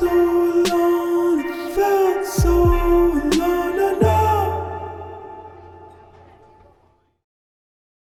so